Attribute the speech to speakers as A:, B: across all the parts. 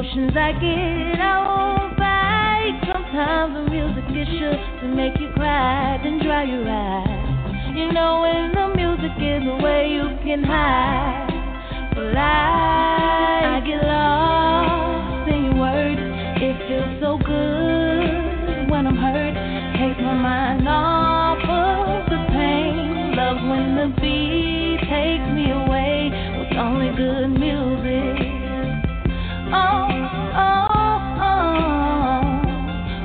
A: emotions I get, I won't fight. Sometimes the music is sure to make you cry, then dry your eyes. You know when the music is the way you can hide. But I, I get lost in your words. It feels so good when I'm hurt. Takes my mind off the. The beat takes me away with only good music. Oh, oh, oh,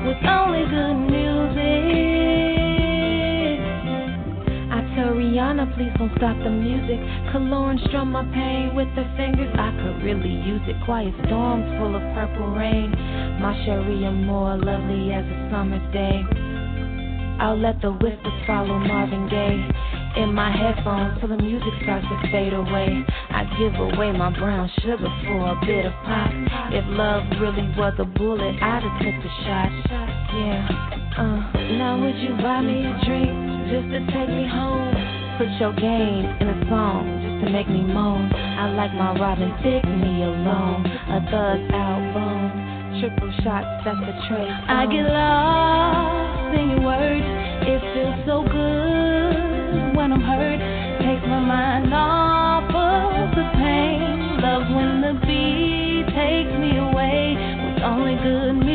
A: with only good music. I tell Rihanna, please don't stop the music. Lauryn strum my pain with her fingers. I could really use it. Quiet storms full of purple rain. My Cherie Amour lovely as a summer day. I'll let the whispers follow Marvin Gaye in my headphones till the music starts to fade away. I give away my brown sugar for a bit of pop. If love really was a bullet, I'd have took the shot. Yeah. Uh, now would you buy me a drink just to take me home? Put your game in a song just to make me moan. I like my Robin Thicke me alone. A thug album. Triple shots, that's a trace. I get lost in your words. It feels so good when I'm hurt. Takes my mind off of the pain. Love when the beat takes me away with only good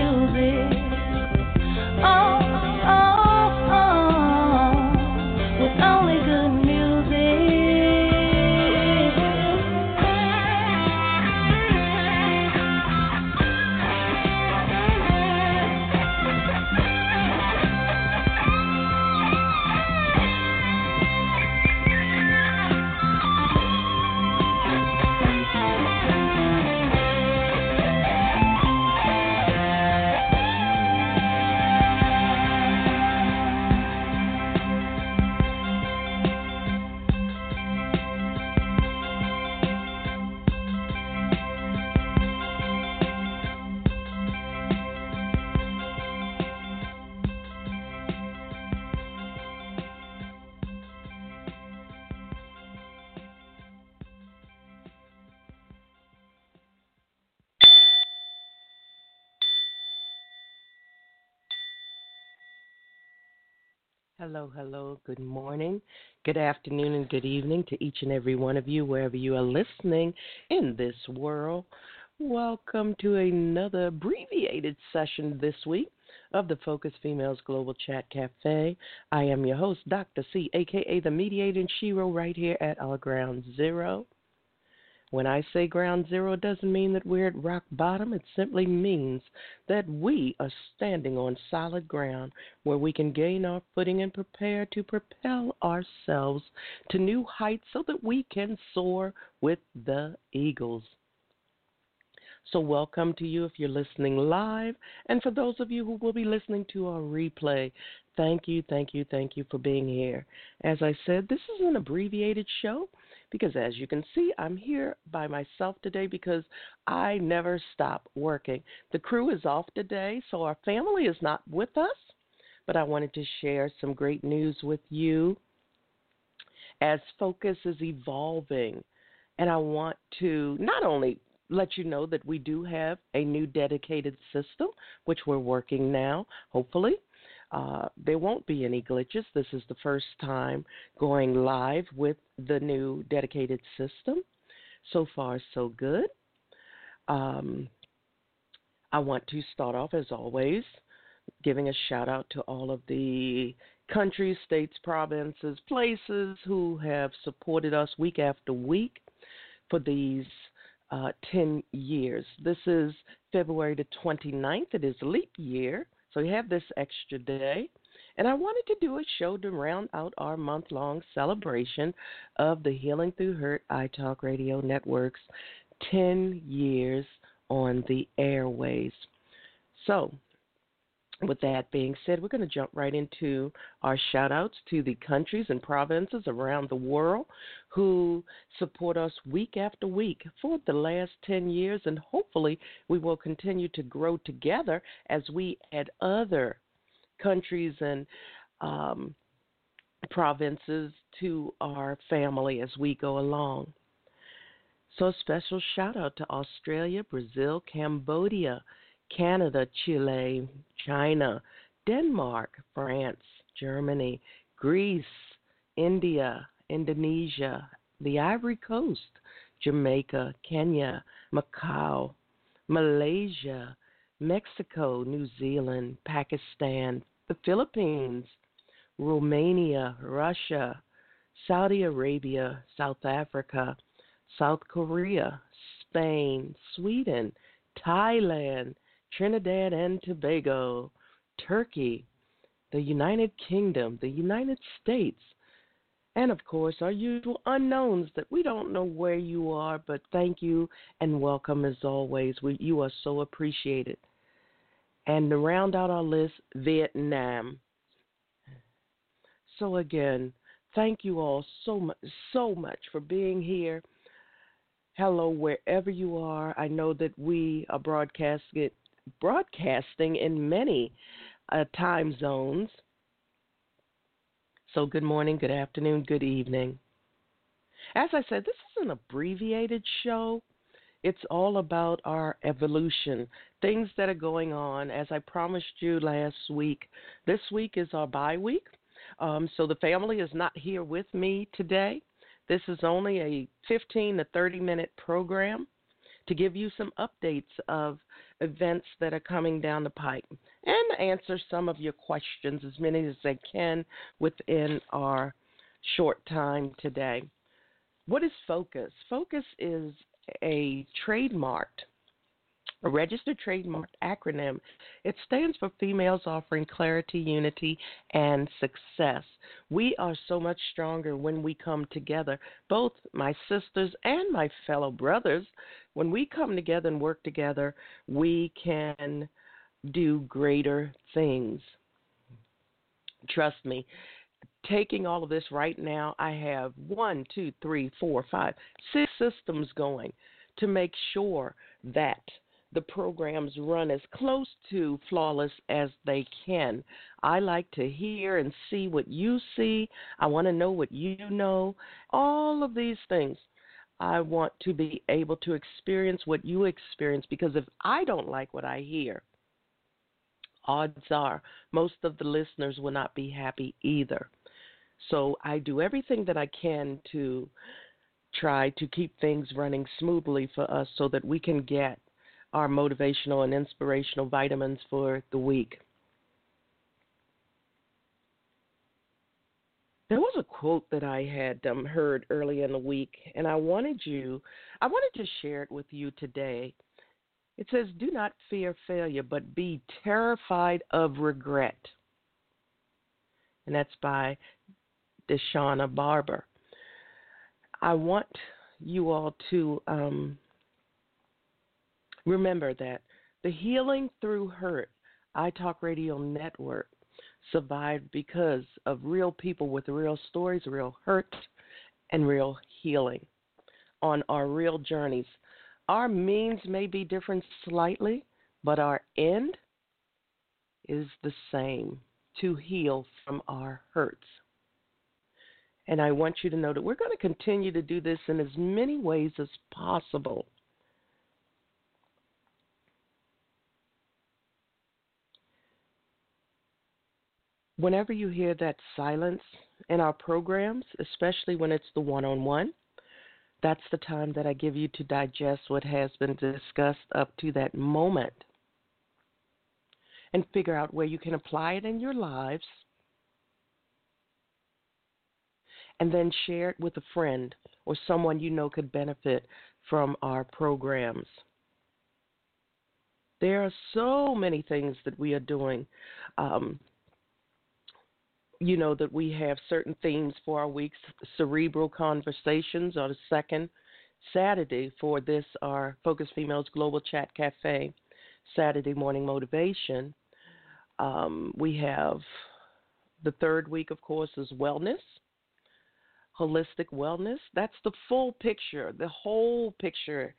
B: Hello, hello, good morning, good afternoon, and good evening to each and every one of you, wherever you are listening in this world. Welcome to another abbreviated session this week of the Focus Females Global Chat Cafe. I am your host, Dr. C, aka the Mediating Shero, right here at our ground zero. When I say ground zero, it doesn't mean that we're at rock bottom. It simply means that we are standing on solid ground where we can gain our footing and prepare to propel ourselves to new heights so that we can soar with the eagles. So, welcome to you if you're listening live. And for those of you who will be listening to our replay, thank you, thank you, thank you for being here. As I said, this is an abbreviated show because as you can see, I'm here by myself today because I never stop working. The crew is off today, so our family is not with us, but I wanted to share some great news with you as focus is evolving. And I want to not only let you know that we do have a new dedicated system, which we're working now, hopefully. Uh, there won't be any glitches. This is the first time going live with the new dedicated system. So far, so good. Um, I want to start off, as always, giving a shout out to all of the countries, states, provinces, places who have supported us week after week for these uh, 10 years. This is February the 29th. It is leap year. So we have this extra day. And I wanted to do a show to round out our month long celebration of the Healing Through Hurt iTalk Radio Network's 10 years on the airways. So, with that being said, we're going to jump right into our shout outs to the countries and provinces around the world who support us week after week for the last 10 years, and hopefully we will continue to grow together as we add other countries and um, provinces to our family as we go along. So, a special shout out to Australia, Brazil, Cambodia, Canada, Chile, China, Denmark, France, Germany, Greece, India, Indonesia, the Ivory Coast, Jamaica, Kenya, Macau, Malaysia, Mexico, New Zealand, Pakistan, the Philippines, Romania, Russia, Saudi Arabia, South Africa, South Korea, Spain, Sweden, Thailand, Trinidad and Tobago, Turkey, the United Kingdom, the United States, and of course our usual unknowns that we don't know where you are, but thank you and welcome as always. We, you are so appreciated. And to round out our list, Vietnam. So again, thank you all so much, so much for being here. Hello, wherever you are. I know that we are broadcasting broadcasting in many uh, time zones. So, good morning, good afternoon, good evening. As I said, this is an abbreviated show. It's all about our evolution, things that are going on. As I promised you last week, this week is our bye week. Um, so the family is not here with me today. This is only a 15 to 30 minute program to give you some updates of events that are coming down the pipe and answer some of your questions, as many as I can, within our short time today. What is FOCUS? FOCUS is a trademarked a registered trademark acronym. It stands for Females Offering Clarity, Unity, and Success. We are so much stronger when we come together, both my sisters and my fellow brothers. When we come together and work together, we can do greater things. Trust me, taking all of this right now, I have one, two, three, four, five, six systems going to make sure that the programs run as close to flawless as they can. I like to hear and see what you see. I want to know what you know. All of these things. I want to be able to experience what you experience because if I don't like what I hear, odds are most of the listeners will not be happy either. So I do everything that I can to try to keep things running smoothly for us so that we can get our motivational and inspirational vitamins for the week. There was a quote that I had um, heard early in the week, and I wanted you, I wanted to share it with you today. It says, "Do not fear failure, but be terrified of regret." And that's by Deshauna Barber. I want you all to um, Remember that the Healing Through Hurt iTalk Radio Network survived because of real people with real stories, real hurt, and real healing on our real journeys. Our means may be different slightly, but our end is the same to heal from our hurts. And I want you to know that we're going to continue to do this in as many ways as possible. Whenever you hear that silence in our programs, especially when it's the one on one, that's the time that I give you to digest what has been discussed up to that moment and figure out where you can apply it in your lives and then share it with a friend or someone you know could benefit from our programs. There are so many things that we are doing. Um, you know that we have certain themes for our weeks. Cerebral conversations on the second Saturday for this our Focus Females Global Chat Cafe Saturday morning motivation. Um, we have the third week, of course, is wellness, holistic wellness. That's the full picture, the whole picture.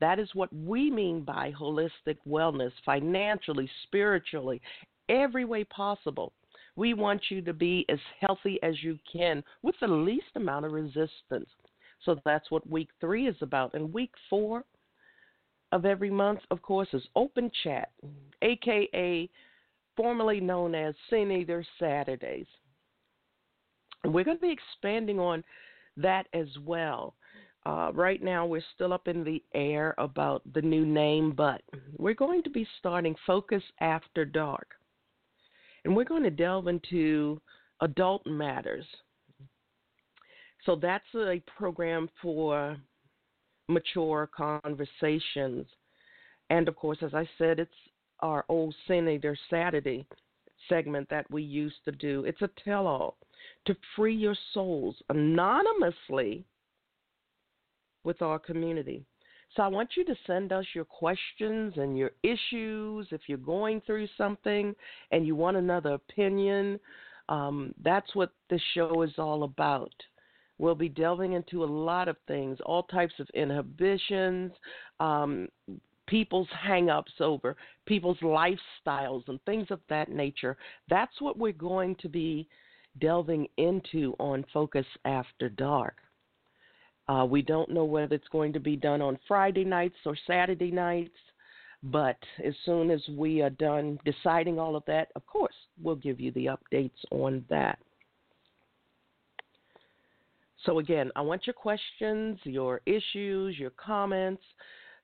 B: That is what we mean by holistic wellness, financially, spiritually, every way possible. We want you to be as healthy as you can with the least amount of resistance. So that's what week three is about. And week four of every month, of course, is open chat, aka formerly known as Senator Saturdays. And we're going to be expanding on that as well. Uh, right now, we're still up in the air about the new name, but we're going to be starting Focus After Dark. And we're going to delve into adult matters. So that's a program for mature conversations. And of course, as I said, it's our old Senator Saturday segment that we used to do. It's a tell all to free your souls anonymously with our community. So I want you to send us your questions and your issues. If you're going through something and you want another opinion, um, that's what this show is all about. We'll be delving into a lot of things, all types of inhibitions, um, people's hangups over people's lifestyles and things of that nature. That's what we're going to be delving into on Focus After Dark. Uh, we don't know whether it's going to be done on Friday nights or Saturday nights, but as soon as we are done deciding all of that, of course, we'll give you the updates on that. So, again, I want your questions, your issues, your comments.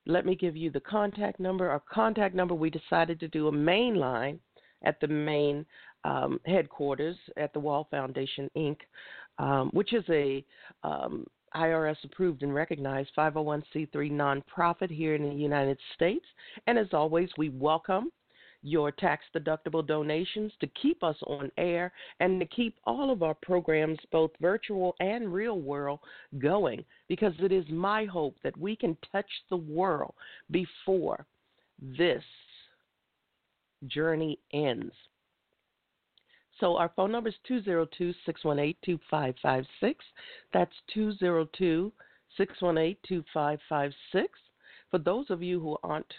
B: Let me give you the contact number. Our contact number, we decided to do a main line at the main um, headquarters at the Wall Foundation, Inc., um, which is a um, IRS approved and recognized 501c3 nonprofit here in the United States. And as always, we welcome your tax deductible donations to keep us on air and to keep all of our programs, both virtual and real world, going because it is my hope that we can touch the world before this journey ends. So our phone number is 202 618 2556. That's 202 618 2556. For those of you who aren't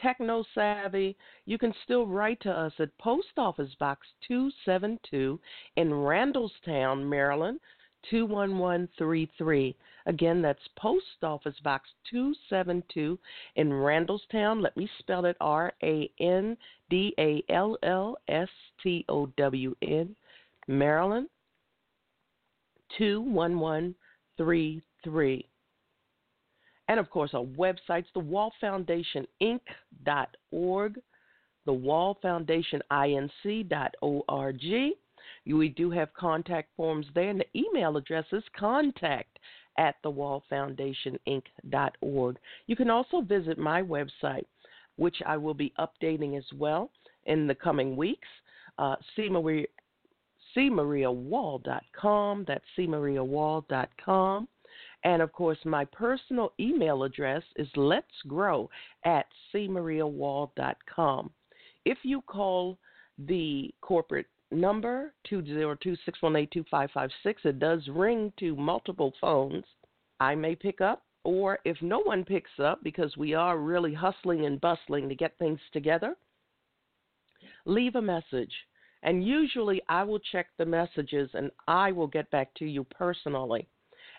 B: techno savvy, you can still write to us at Post Office Box 272 in Randallstown, Maryland 21133. Again, that's Post Office Box 272 in Randallstown. Let me spell it R A N D A L L S T O W N, Maryland 21133. And of course, our website's the Wall Foundation Inc.org, the Wall Foundation Inc.org. We do have contact forms there, and the email address is contact at thewallfoundationinc.org. You can also visit my website, which I will be updating as well in the coming weeks. Uh, cmariawall.com. That's cmariawall.com. And of course, my personal email address is let's grow at cmariawall.com. If you call the corporate number 202-618-2556 it does ring to multiple phones. I may pick up or if no one picks up because we are really hustling and bustling to get things together leave a message. And usually i will check the messages and i will get back to you personally.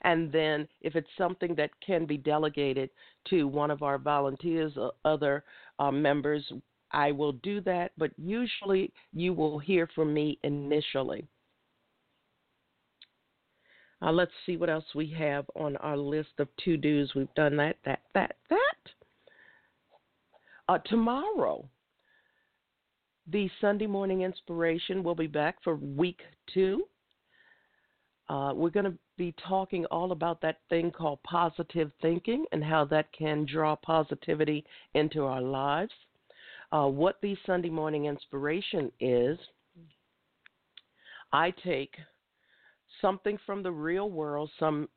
B: And then if it's something that can be delegated to one of our volunteers or other uh, members I will do that, but usually you will hear from me initially. Uh, let's see what else we have on our list of to dos. We've done that, that, that, that. Uh, tomorrow, the Sunday morning inspiration will be back for week two. Uh, we're going to be talking all about that thing called positive thinking and how that can draw positivity into our lives. Uh, what the Sunday morning inspiration is, I take something from the real world, some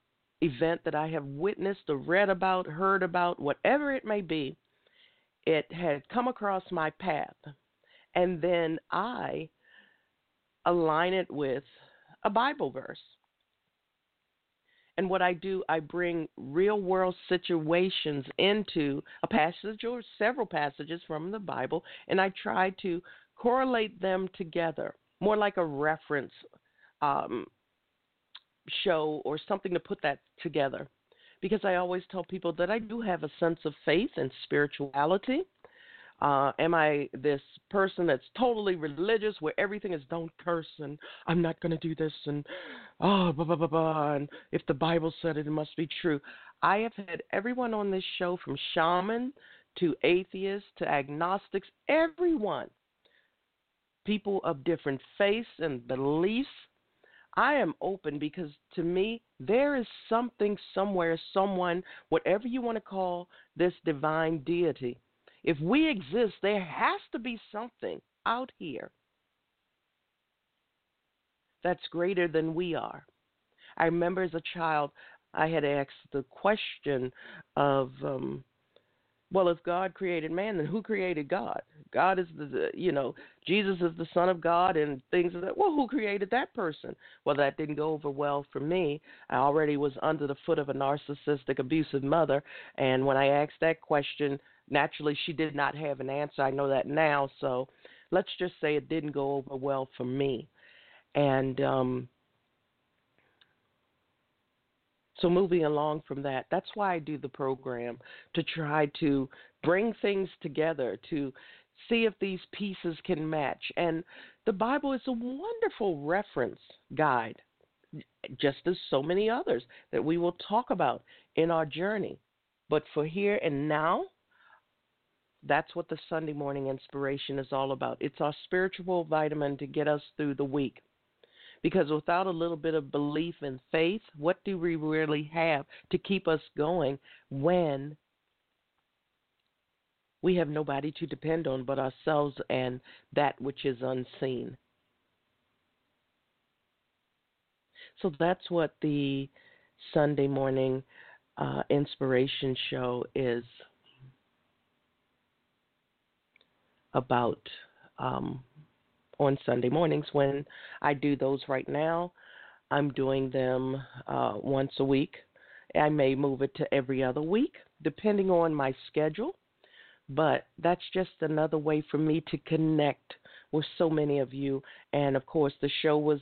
B: event that I have witnessed or read about, heard about, whatever it may be, it had come across my path. and then I align it with a Bible verse. And what I do, I bring real world situations into a passage or several passages from the Bible, and I try to correlate them together, more like a reference um, show or something to put that together. Because I always tell people that I do have a sense of faith and spirituality. Uh, am I this person that's totally religious where everything is don't curse and I'm not going to do this and oh blah blah blah blah and if the Bible said it, it must be true. I have had everyone on this show from shaman to atheists to agnostics, everyone, people of different faiths and beliefs. I am open because to me, there is something somewhere, someone, whatever you want to call this divine deity if we exist, there has to be something out here that's greater than we are. I remember as a child, I had asked the question of, um, well, if God created man, then who created God? God is the, you know, Jesus is the Son of God and things that. Well, who created that person? Well, that didn't go over well for me. I already was under the foot of a narcissistic, abusive mother. And when I asked that question, naturally she did not have an answer. I know that now, so let's just say it didn't go over well for me. And um so moving along from that, that's why I do the program to try to bring things together to see if these pieces can match. And the Bible is a wonderful reference guide, just as so many others that we will talk about in our journey. But for here and now, that's what the Sunday morning inspiration is all about. It's our spiritual vitamin to get us through the week. Because without a little bit of belief and faith, what do we really have to keep us going when we have nobody to depend on but ourselves and that which is unseen? So that's what the Sunday morning uh, inspiration show is about um, on Sunday mornings when I do those right now. I'm doing them uh, once a week. I may move it to every other week, depending on my schedule. But that's just another way for me to connect with so many of you. And of course, the show was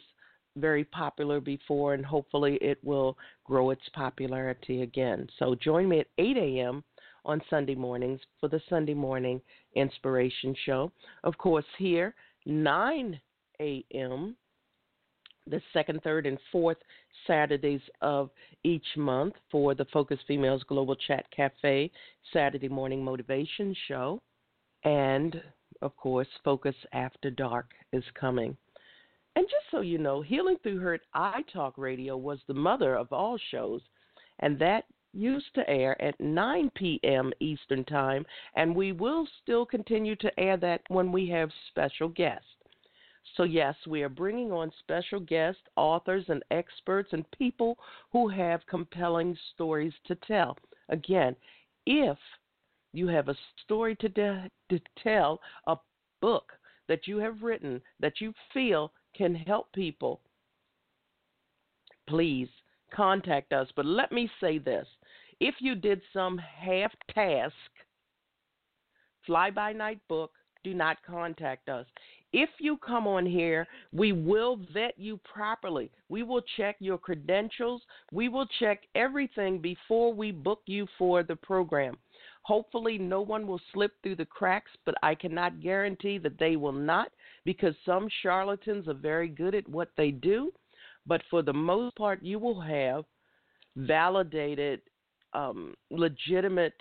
B: very popular before, and hopefully it will grow its popularity again. So join me at 8 a.m. on Sunday mornings for the Sunday morning Inspiration Show. Of course, here, 9 a.m., the second, third, and fourth Saturdays of each month for the Focus Females Global Chat Cafe Saturday Morning Motivation Show. And, of course, Focus After Dark is coming. And just so you know, Healing Through Hurt iTalk Radio was the mother of all shows, and that used to air at 9 p.m. Eastern Time, and we will still continue to air that when we have special guests. So, yes, we are bringing on special guests, authors, and experts, and people who have compelling stories to tell. Again, if you have a story to, de- to tell, a book that you have written that you feel can help people, please contact us. But let me say this if you did some half task, fly by night book, do not contact us. If you come on here, we will vet you properly. We will check your credentials. We will check everything before we book you for the program. Hopefully, no one will slip through the cracks, but I cannot guarantee that they will not because some charlatans are very good at what they do. But for the most part, you will have validated um, legitimate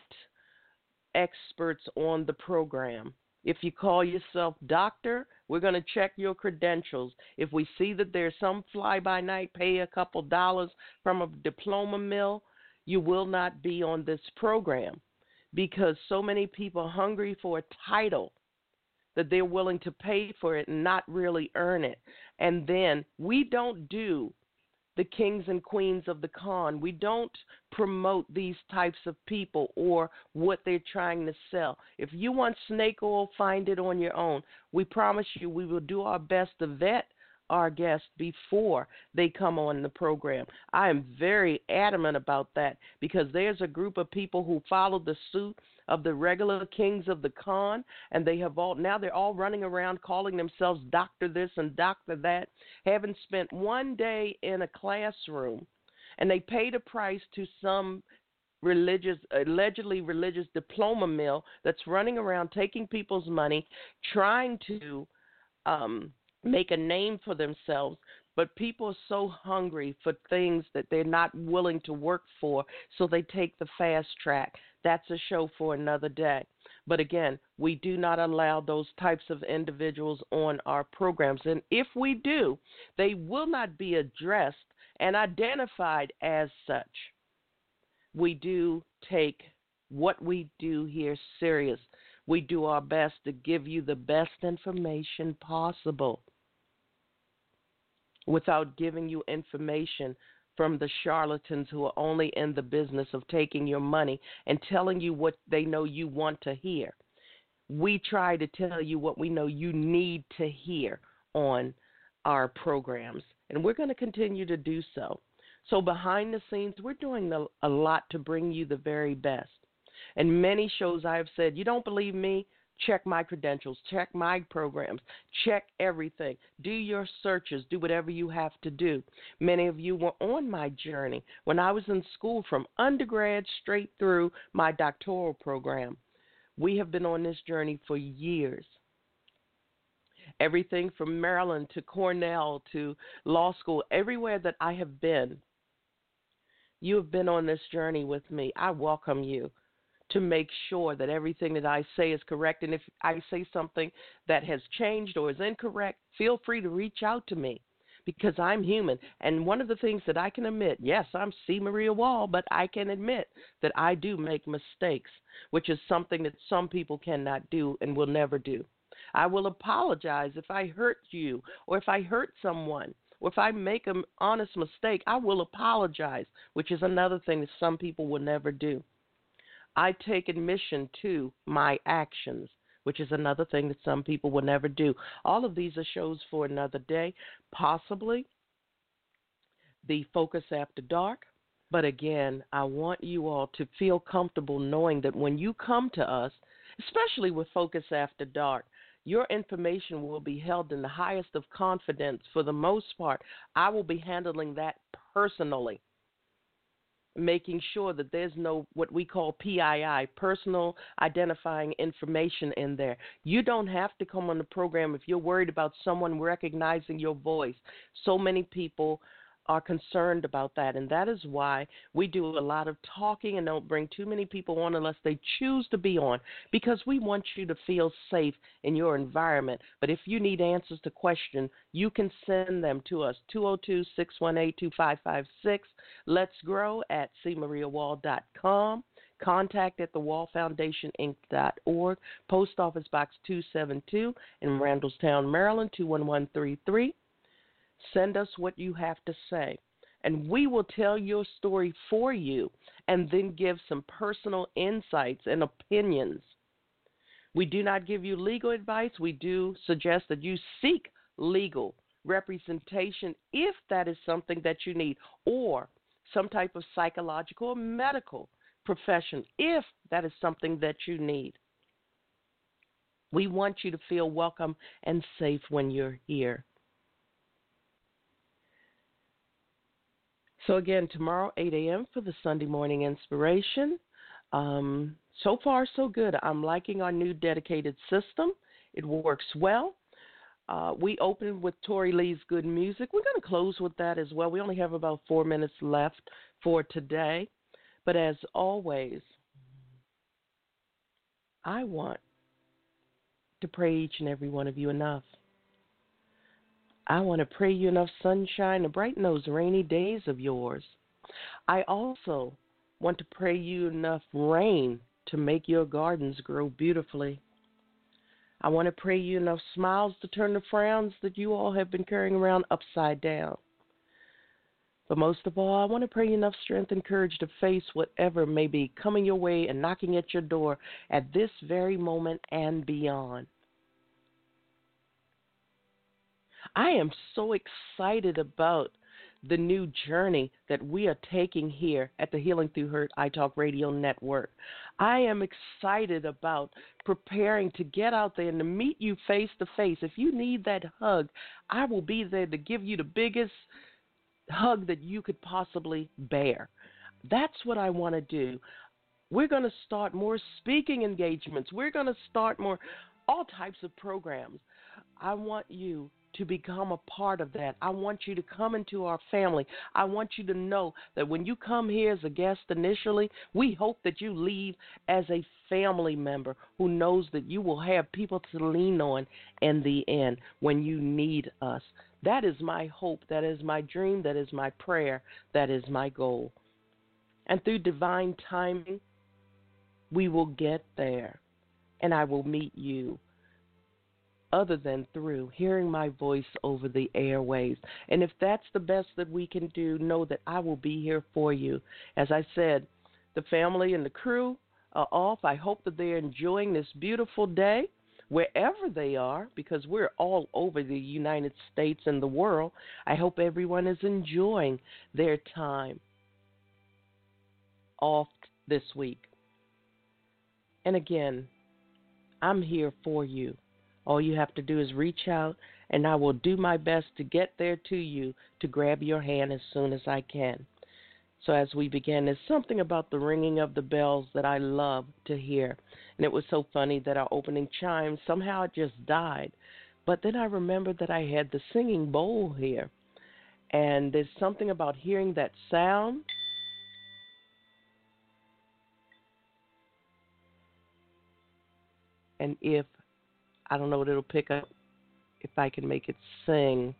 B: experts on the program. If you call yourself doctor, we're going to check your credentials. If we see that there's some fly by night, pay a couple dollars from a diploma mill, you will not be on this program because so many people are hungry for a title that they're willing to pay for it and not really earn it. And then we don't do the kings and queens of the con. We don't promote these types of people or what they're trying to sell. If you want snake oil, find it on your own. We promise you we will do our best to vet our guests before they come on the program. I am very adamant about that because there's a group of people who follow the suit of the regular kings of the con, and they have all now they're all running around calling themselves doctor this and doctor that, having spent one day in a classroom, and they paid a price to some religious allegedly religious diploma mill that's running around taking people's money trying to um make a name for themselves but people are so hungry for things that they're not willing to work for so they take the fast track that's a show for another day. But again, we do not allow those types of individuals on our programs. And if we do, they will not be addressed and identified as such. We do take what we do here serious. We do our best to give you the best information possible without giving you information from the charlatans who are only in the business of taking your money and telling you what they know you want to hear. We try to tell you what we know you need to hear on our programs, and we're going to continue to do so. So, behind the scenes, we're doing a, lot to bring you the very best. And many shows I have said, You don't believe me? Check my credentials, check my programs, check everything. Do your searches, do whatever you have to do. Many of you were on my journey when I was in school from undergrad straight through my doctoral program. We have been on this journey for years. Everything from Maryland to Cornell to law school, everywhere that I have been, you have been on this journey with me. I welcome you to make sure that everything that I say is correct. And if I say something that has changed or is incorrect, feel free to reach out to me because I'm human. And one of the things that I can admit, yes, I'm C. Maria Wall, but I can admit that I do make mistakes, which is something that some people cannot do and will never do. I will apologize if I hurt you or if I hurt someone. Or if I make an honest mistake, I will apologize, which is another thing that some people will never do. I take admission to my actions, which is another thing that some people will never do. All of these are shows for another day, possibly the Focus After Dark. But again, I want you all to feel comfortable knowing that when you come to us, especially with Focus After Dark, your information will be held in the highest of confidence for the most part. I will be handling that personally making sure that there's no what we call PII, personal identifying information in there. You don't have to come on the program if you're worried about someone recognizing your voice. So many people are concerned about that. And that is why we do a lot of talking and don't bring too many people on unless they choose to be on because we want you to feel safe in your environment. But if you need answers to questions, you can send them to us 202 618 2556. Let's grow at cmariawall.com. Contact at thewallfoundationinc.org, Post Office Box 272 in Randallstown, Maryland 21133 Send us what you have to say, and we will tell your story for you and then give some personal insights and opinions. We do not give you legal advice. We do suggest that you seek legal representation if that is something that you need, or some type of psychological or medical profession if that is something that you need. We want you to feel welcome and safe when you're here. So, again, tomorrow, 8 a.m. for the Sunday morning inspiration. Um, so far, so good. I'm liking our new dedicated system, it works well. Uh, we opened with Tori Lee's Good Music. We're going to close with that as well. We only have about four minutes left for today. But as always, I want to pray each and every one of you enough. I want to pray you enough sunshine to brighten those rainy days of yours. I also want to pray you enough rain to make your gardens grow beautifully. I want to pray you enough smiles to turn the frowns that you all have been carrying around upside down. But most of all, I want to pray you enough strength and courage to face whatever may be coming your way and knocking at your door at this very moment and beyond. I am so excited about the new journey that we are taking here at the Healing Through Hurt iTalk Radio Network. I am excited about preparing to get out there and to meet you face to face. If you need that hug, I will be there to give you the biggest hug that you could possibly bear. That's what I want to do. We're going to start more speaking engagements. We're going to start more all types of programs. I want you to become a part of that. I want you to come into our family. I want you to know that when you come here as a guest initially, we hope that you leave as a family member who knows that you will have people to lean on in the end when you need us. That is my hope. That is my dream. That is my prayer. That is my goal. And through divine timing, we will get there. And I will meet you other than through hearing my voice over the airways. And if that's the best that we can do, know that I will be here for you. As I said, the family and the crew are off. I hope that they're enjoying this beautiful day wherever they are, because we're all over the United States and the world. I hope everyone is enjoying their time off this week. And again, I'm here for you. All you have to do is reach out, and I will do my best to get there to you to grab your hand as soon as I can. So, as we began, there's something about the ringing of the bells that I love to hear. And it was so funny that our opening chime somehow it just died. But then I remembered that I had the singing bowl here. And there's something about hearing that sound. And if I don't know what it'll pick up if I can make it sing.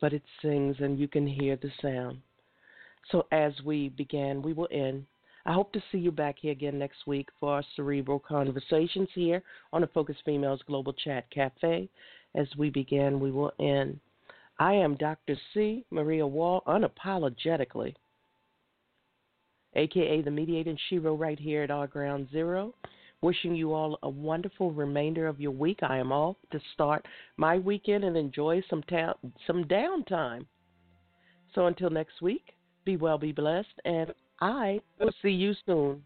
B: But it sings and you can hear the sound. So as we began, we will end. I hope to see you back here again next week for our cerebral conversations here on the Focus Females Global Chat Cafe. As we begin, we will end. I am Dr. C. Maria Wall, unapologetically aka the mediating Shero, right here at our ground zero. Wishing you all a wonderful remainder of your week. I am off to start my weekend and enjoy some ta- some downtime. So until next week, be well, be blessed, and I will see you soon.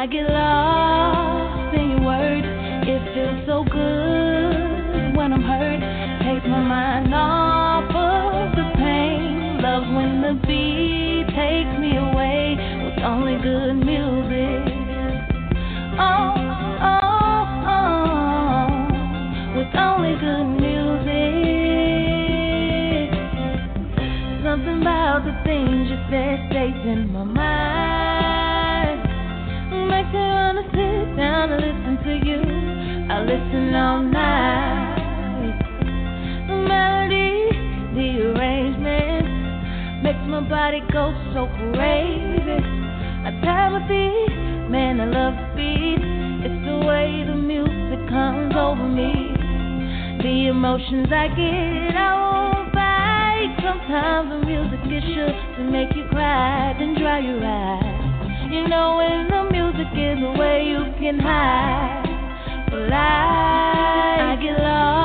A: I get lost you cry, then dry your eyes. You know when the music is the way you can hide alive. I get lost.